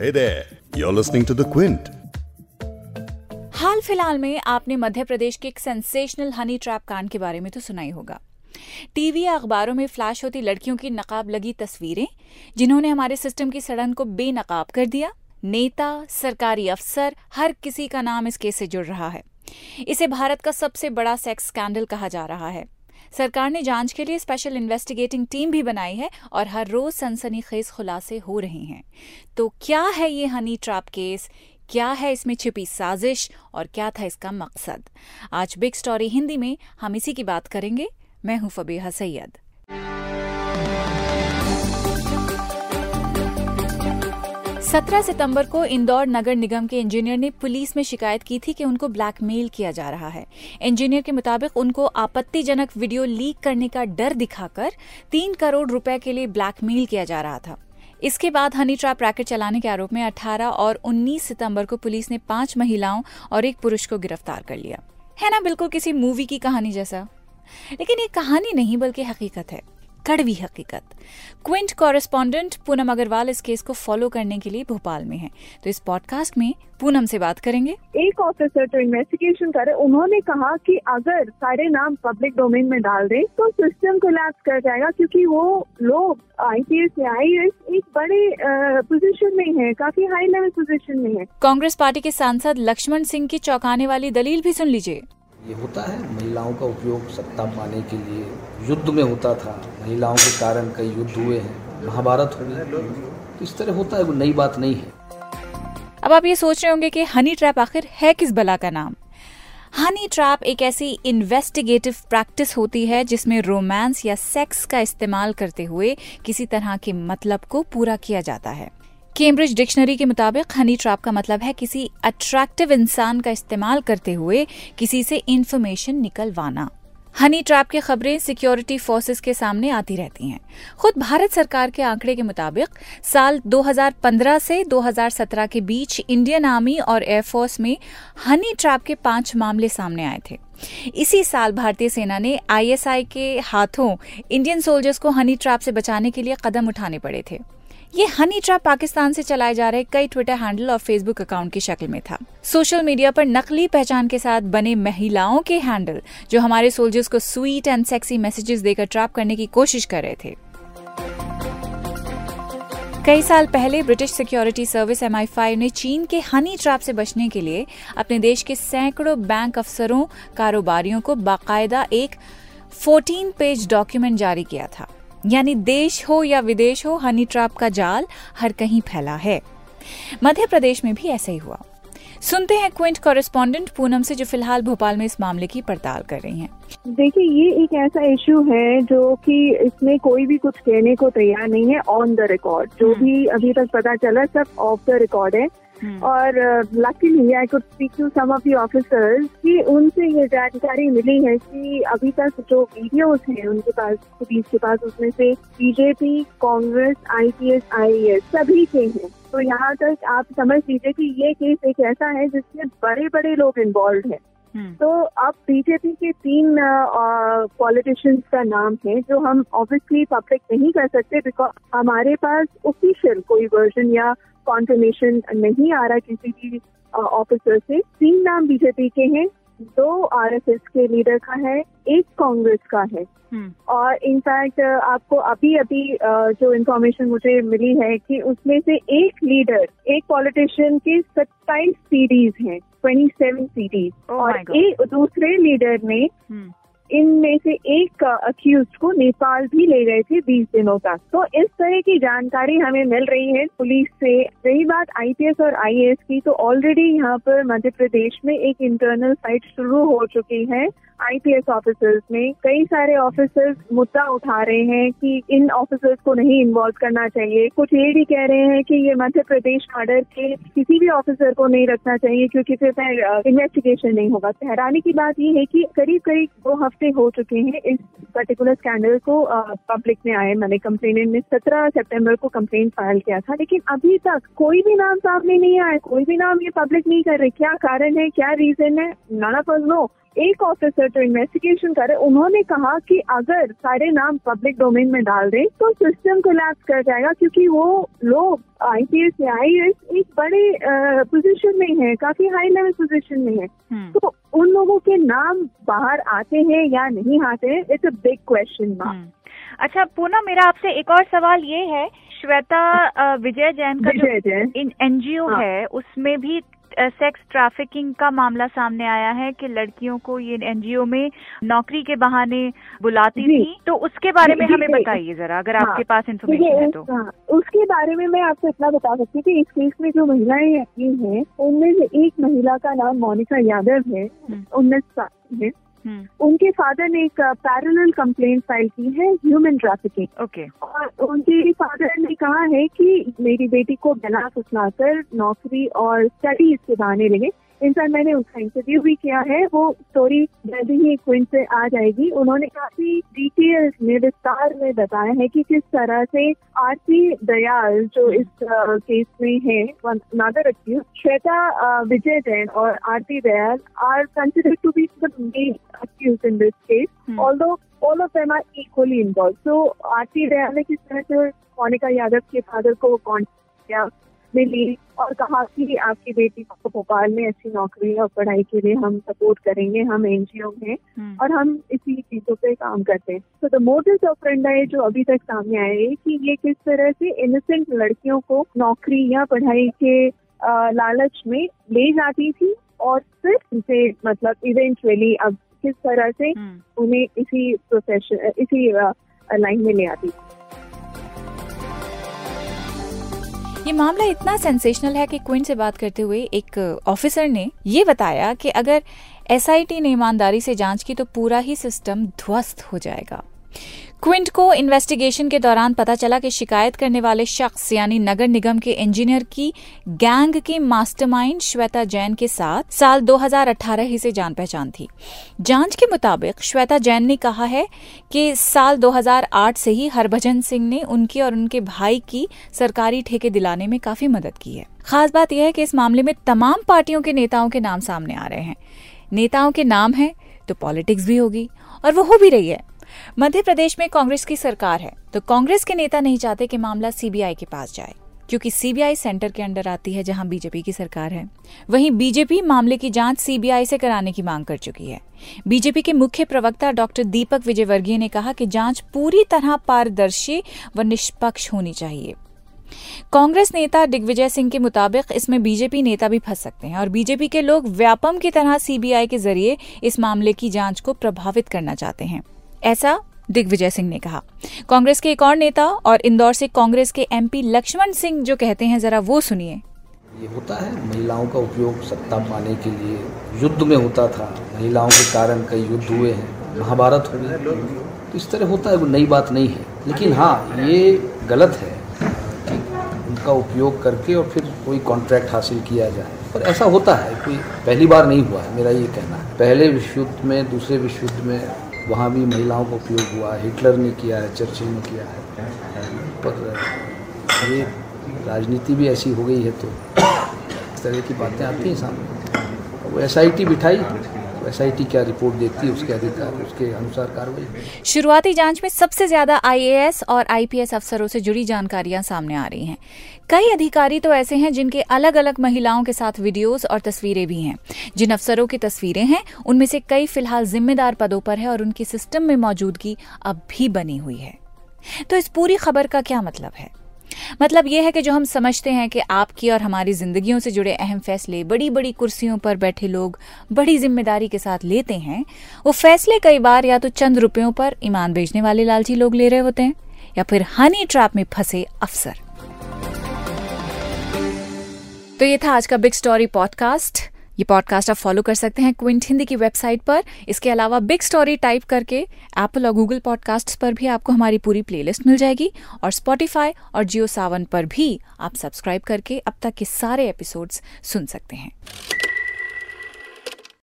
Hey there. हाल फ़िलहाल में आपने मध्य प्रदेश के एक सेंसेशनल हनी ट्रैप कांड के बारे में तो सुना ही होगा। टीवी या अखबारों में फ्लैश होती लड़कियों की नकाब लगी तस्वीरें, जिन्होंने हमारे सिस्टम की सड़न को बेनकाब कर दिया। नेता, सरकारी अफसर, हर किसी का नाम इस केस से जुड़ रहा है। इसे भारत का सबसे बड़ा सेक्स स्कैंडल कहा जा रहा है। सरकार ने जाँच के लिए स्पेशल इन्वेस्टिगेटिंग टीम भी बनाई है और हर रोज सनसनीखेज खुलासे हो रहे हैं। तो क्या है ये हनी ट्रैप केस? क्या है इसमें छिपी साजिश? और क्या था इसका मकसद? आज बिग स्टोरी हिंदी में हम इसी की बात करेंगे। मैं हूँ फबीहा सैयद। 17 सितंबर को इंदौर नगर निगम के इंजीनियर ने पुलिस में शिकायत की थी कि उनको ब्लैकमेल किया जा रहा है। इंजीनियर के मुताबिक उनको आपत्तिजनक वीडियो लीक करने का डर दिखाकर तीन करोड़ रुपए के लिए ब्लैकमेल किया जा रहा था। इसके बाद हनी ट्रैप रैकेट चलाने के आरोप में 18 और 19 सितंबर को पुलिस ने पाँच महिलाओं और एक पुरुष को गिरफ़्तार कर लिया। है ना, बिल्कुल किसी मूवी की कहानी जैसा। लेकिन ये कहानी नहीं, बल्कि हकीकत है। कड़वी हकीकत। क्विंट कॉरेस्पॉन्डेंट पूनम अग्रवाल इस केस को फॉलो करने के लिए भोपाल में है। तो इस पॉडकास्ट में पूनम से बात करेंगे। एक ऑफिसर जो इन्वेस्टिगेशन करे उन्होंने कहा कि अगर सारे नाम पब्लिक डोमेन में डाल दें तो सिस्टम कोलैप्स कर जाएगा क्योंकि वो लोग आईपीएस या आईएएस एक बड़े पोजीशन में है काफ़ी हाई लेवल पोजीशन में है। कांग्रेस पार्टी के सांसद लक्ष्मण सिंह की चौंकाने वाली दलील भी सुन लीजिए। ये होता है, महिलाओं का उपयोग सत्ता पाने के लिए युद्ध में होता था। महिलाओं के कारण कई युद्ध हुए हैं, महाभारत हो गई तो इस तरह होता है, वो नई बात नहीं है। अब आप ये सोच रहे होंगे कि हनी ट्रैप आखिर है किस बला का नाम? हनी ट्रैप एक ऐसी इन्वेस्टिगेटिव प्रैक्टिस होती है जिसमें रोमांस या सेक्स का इस्तेमाल करते हुए किसी तरह के मतलब को पूरा किया जाता है। कैम्ब्रिज डिक्शनरी के मुताबिक हनी ट्रैप का मतलब है किसी अट्रैक्टिव इंसान का इस्तेमाल करते हुए किसी से इंफॉर्मेशन निकलवाना। हनी ट्रैप की खबरें सिक्योरिटी फोर्सेस के सामने आती रहती हैं। खुद भारत सरकार के आंकड़े के मुताबिक, साल 2015 से 2017 के बीच इंडियन आर्मी और एयरफोर्स में हनी ट्रैप के पाँच मामले सामने आए थे। इसी साल भारतीय सेना ने आईएसआई के हाथों इंडियन सोल्जर्स को हनी ट्रैप से बचाने के लिए कदम उठाने पड़े थे। ये हनी ट्रैप पाकिस्तान से चलाए जा रहे कई ट्विटर हैंडल और फेसबुक अकाउंट की शक्ल में था। सोशल मीडिया पर नकली पहचान के साथ बने महिलाओं के हैंडल जो हमारे सोल्जर्स को स्वीट एंड सेक्सी मैसेजेस देकर ट्रैप करने की कोशिश कर रहे थे। कई साल पहले ब्रिटिश सिक्योरिटी सर्विस एम ने चीन के हनी ट्रैप से बचने के लिए अपने देश के सैकड़ों बैंक अफसरों, कारोबारियों को बाकायदा एक 14 पेज डॉक्यूमेंट जारी किया था। यानी देश हो या विदेश हो हनी ट्रैप का जाल हर कहीं फैला है मध्य प्रदेश में भी ऐसा ही हुआ सुनते हैं क्विंट कॉरेस्पॉन्डेंट पूनम से जो फ़िलहाल भोपाल में इस मामले की पड़ताल कर रही हैं देखिए ये एक ऐसा इशू है जो कि इसमें कोई भी कुछ कहने को तैयार नहीं है ऑन द रिकॉर्ड जो हम्म। भी अभी तक पता चला सब ऑफ़ द रिकॉर्ड है। और luckily I could speak to some of officers कि उनसे ये जानकारी मिली है कि अभी तक जो वीडियोस हैं उनके पास पुलिस के पास, उसमें से बीजेपी कांग्रेस आईपीएस आईएएस सभी के हैं तो यहाँ तक आप समझ लीजिए कि ये केस एक ऐसा है जिसमें बड़े बड़े लोग इन्वॉल्व हैं हम्म। तो अब बीजेपी के तीन पॉलिटिशियंस का नाम है, जो हम ऑब्वियसली पब्लिक नहीं कर सकते बिकॉज़ हमारे पास ऑफिशियल कोई वर्जन या कॉन्फर्मेशन नहीं आ रहा किसी भी ऑफिसर से। तीन नाम बीजेपी के हैं। दो आरएसएस के लीडर का है एक कांग्रेस का है हम्म। और इनफैक्ट आपको अभी अभी जो इन्फॉर्मेशन मुझे मिली है कि उसमें से एक लीडर एक पॉलिटिशियन के सत्ताईस सीडीज हैं ट्वेंटी सेवन सीडीज और एक दूसरे लीडर ने। इनमें से एक अक्यूज को नेपाल भी ले गए थे बीस दिनों तक। तो इस तरह की जानकारी हमें मिल रही है पुलिस से। रही बात आईपीएस और आईएएस की तो ऑलरेडी यहाँ पर मध्य प्रदेश में एक इंटरनल फाइट शुरू हो चुकी है। आईपीएस ऑफिसर्स में कई सारे ऑफिसर्स मुद्दा उठा रहे हैं कि इन ऑफिसर्स को नहीं इन्वॉल्व करना चाहिए। कुछ ये भी कह रहे हैं कि ये मध्य प्रदेश ऑर्डर के किसी भी ऑफिसर को नहीं रखना चाहिए, क्योंकि फिर फिर इन्वेस्टिगेशन नहीं होगा। हैरानी की बात ये है कि करीब करीब दो हफ़्ते हो चुके हैं इस पर्टिकुलर स्कैंडल को पब्लिक में आए। मैंने कंप्लेन ने सत्रह सितंबर को कंप्लेन फ़ाइल किया था, लेकिन अभी तक कोई भी नाम सामने नहीं आया, कोई भी नाम ये पब्लिक नहीं कर रहे। क्या कारण है? क्या रीजन है? नाना फॉर नो एक ऑफिसर जो इन्वेस्टिगेशन करे उन्होंने कहा कि अगर सारे नाम पब्लिक डोमेन में डाल दें तो सिस्टम कोलैप्स कर जाएगा क्योंकि वो लोग आईपीएस या आईएस एक बड़े पोजीशन में है काफ़ी हाई लेवल पोजीशन में है हम्म। तो उन लोगों के नाम बाहर आते हैं या नहीं आते हैं it's a big question mark अच्छा पूना मेरा आपसे एक और सवाल ये है श्वेता विजय जैन का जो एनजीओ हाँ. है उसमें भी सेक्स ट्रैफिकिंग का मामला सामने आया है कि लड़कियों को ये एनजीओ में नौकरी के बहाने बुलाती थी। तो उसके बारे में हमें बताइए जरा अगर हाँ, आपके पास इन्फॉर्मेशन है तो। हाँ, उसके बारे में मैं आपको इतना बता सकती हूँ कि इस केस में जो महिलाएँ हैं उनमें से एक महिला का नाम मोनिका यादव है। हम्म। उन्नीस साल है। उनके फादर ने एक पैरेलल कंप्लेंट फ़ाइल की है ह्यूमन ट्रैफिकिंग ओके और उनके फादर ने कहा है कि मेरी बेटी को बना फुसलाकर नौकरी और स्टडीज़ के बहाने लगे। इनफैक्ट मैंने उसका इंटरव्यू भी किया है। वो स्टोरी जल्दी ही क्विंट से आ जाएगी। उन्होंने काफ़ी डिटेल्स में विस्तार में बताया है कि किस तरह से आरती दयाल जो इस केस में है नादर अक्यूज श्वेता विजय जैन और Aarti Dayal are consider to be the main accused in this case although all of them are equally involve so Aarti Dayal ने किस तरह से मोनिका यादव के फादर को कॉन्टेक्ट किया? मिली और कहा कि आपकी बेटी को भोपाल में अच्छी नौकरी और पढ़ाई के लिए हम सपोर्ट करेंगे हम एनजीओ हैं हम्म। और हम इसी चीज़ों पे काम करते हैं तो द मोटिव ऑफ़ है जो अभी तक सामने आए है कि ये किस तरह से इनोसेंट लड़कियों को नौकरी या पढ़ाई के लालच में ले जाती थी और फिर उसे मतलब इवेंचुअली अब किस तरह से हम्म। उन्हें इसी प्रोफेशन इसी लाइन में ले आती थी ये मामला इतना सेंसेशनल है कि क्विंट से बात करते हुए एक ऑफिसर ने ये बताया कि अगर एसआईटी ने ईमानदारी से जाँच की तो पूरा ही सिस्टम ध्वस्त हो जाएगा। क्विंट को इन्वेस्टिगेशन के दौरान पता चला कि शिकायत करने वाले शख्स, यानी नगर निगम के इंजीनियर की गैंग की मास्टरमाइंड श्वेता जैन के साथ साल 2018 ही से जान पहचान थी। जाँच के मुताबिक श्वेता जैन ने कहा है कि साल 2008 से ही हरभजन सिंह ने उनकी और उनके भाई की सरकारी ठेके दिलाने में काफ़ी मदद की है। खास बात यह है कि इस मामले में तमाम पार्टियों के नेताओं के नाम सामने आ रहे हैं। नेताओं के नाम है तो पॉलिटिक्स भी होगी और वो हो भी रही है। मध्य प्रदेश में कांग्रेस की सरकार है तो कांग्रेस के नेता नहीं चाहते कि मामला सीबीआई के पास जाए, क्योंकि सीबीआई सेंटर के अंडर आती है जहाँ बीजेपी की सरकार है। वहीं बीजेपी मामले की जाँच सीबीआई से कराने की मांग कर चुकी है। बीजेपी के मुख्य प्रवक्ता डॉक्टर दीपक विजयवर्गीय ने कहा कि जाँच पूरी तरह पारदर्शी व निष्पक्ष होनी चाहिए। कांग्रेस नेता दिग्विजय सिंह के मुताबिक इसमें बीजेपी नेता भी फंस सकते हैं और बीजेपी के लोग व्यापम की तरह सीबीआई के ज़रिए इस मामले की जाँच को प्रभावित करना चाहते हैं। ऐसा दिग्विजय सिंह ने कहा। कांग्रेस के एक और नेता और इंदौर से कांग्रेस के एमपी लक्ष्मण सिंह जो कहते हैं, जरा वो सुनिए। ये होता है, महिलाओं का उपयोग सत्ता पाने के लिए युद्ध में होता था। महिलाओं के कारण कई युद्ध हुए हैं, महाभारत हो गई तो इस तरह होता है, वो नई बात नहीं है। लेकिन हाँ ये गलत है कि उनका उपयोग करके और फिर कोई कॉन्ट्रैक्ट हासिल किया जाए। पर ऐसा होता है, कोई पहली बार नहीं हुआ है, मेरा ये कहना है। पहले विश्व युद्ध में, दूसरे विश्व युद्ध में वहाँ भी महिलाओं का उपयोग हुआ हिटलर ने किया है, चर्चिल ने किया है। पर, ये राजनीति भी ऐसी हो गई है तो इस तरह की बातें आती हैं सामने। वो एसआईटी बिठाई तो एस क्या रिपोर्ट देती है, उसके अधिकार, उसके अनुसार कार्रवाई शुरुआती जाँच में सबसे ज़्यादा आईएएस और आईपीएस अफसरों से जुड़ी जानकारियाँ सामने आ रही हैं। कई अधिकारी तो ऐसे हैं जिनके अलग अलग महिलाओं के साथ वीडियोस और तस्वीरें भी हैं। जिन अफसरों की तस्वीरें हैं, उनमें से कई फ़िलहाल जिम्मेदार पदों पर है और उनकी सिस्टम में मौजूदगी अब भी बनी हुई है। तो इस पूरी खबर का क्या मतलब है? मतलब ये है कि जो हम समझते हैं कि आपकी और हमारी जिंदगियों से जुड़े अहम फैसले बड़ी बड़ी कुर्सियों पर बैठे लोग बड़ी ज़िम्मेदारी के साथ लेते हैं, वो फैसले कई बार या तो चंद रुपयों पर ईमान बेचने वाले लालची लोग ले रहे होते हैं, या फिर हनी ट्रैप में फंसे अफसर। तो ये था आज का बिग स्टोरी पॉडकास्ट। ये पॉडकास्ट आप फॉलो कर सकते हैं क्विंट हिंदी की वेबसाइट पर। इसके अलावा बिग स्टोरी टाइप करके एप्पल और गूगल पॉडकास्ट पर भी आपको हमारी पूरी प्लेलिस्ट मिल जाएगी और स्पॉटिफाई और जियो सावन पर भी आप सब्सक्राइब करके अब तक के सारे एपिसोड्स सुन सकते हैं।